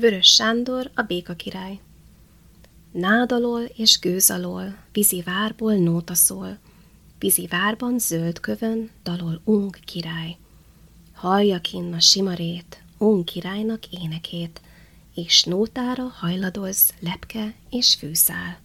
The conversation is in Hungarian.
Vörös Sándor, a béka király. Nádalól és gőz alól, vízi várból nóta szól, vízi várban zöld kövön dalol ung király. Hallja kinn a simarét, ung királynak énekét, és nótára hajladoz lepke és fűszál.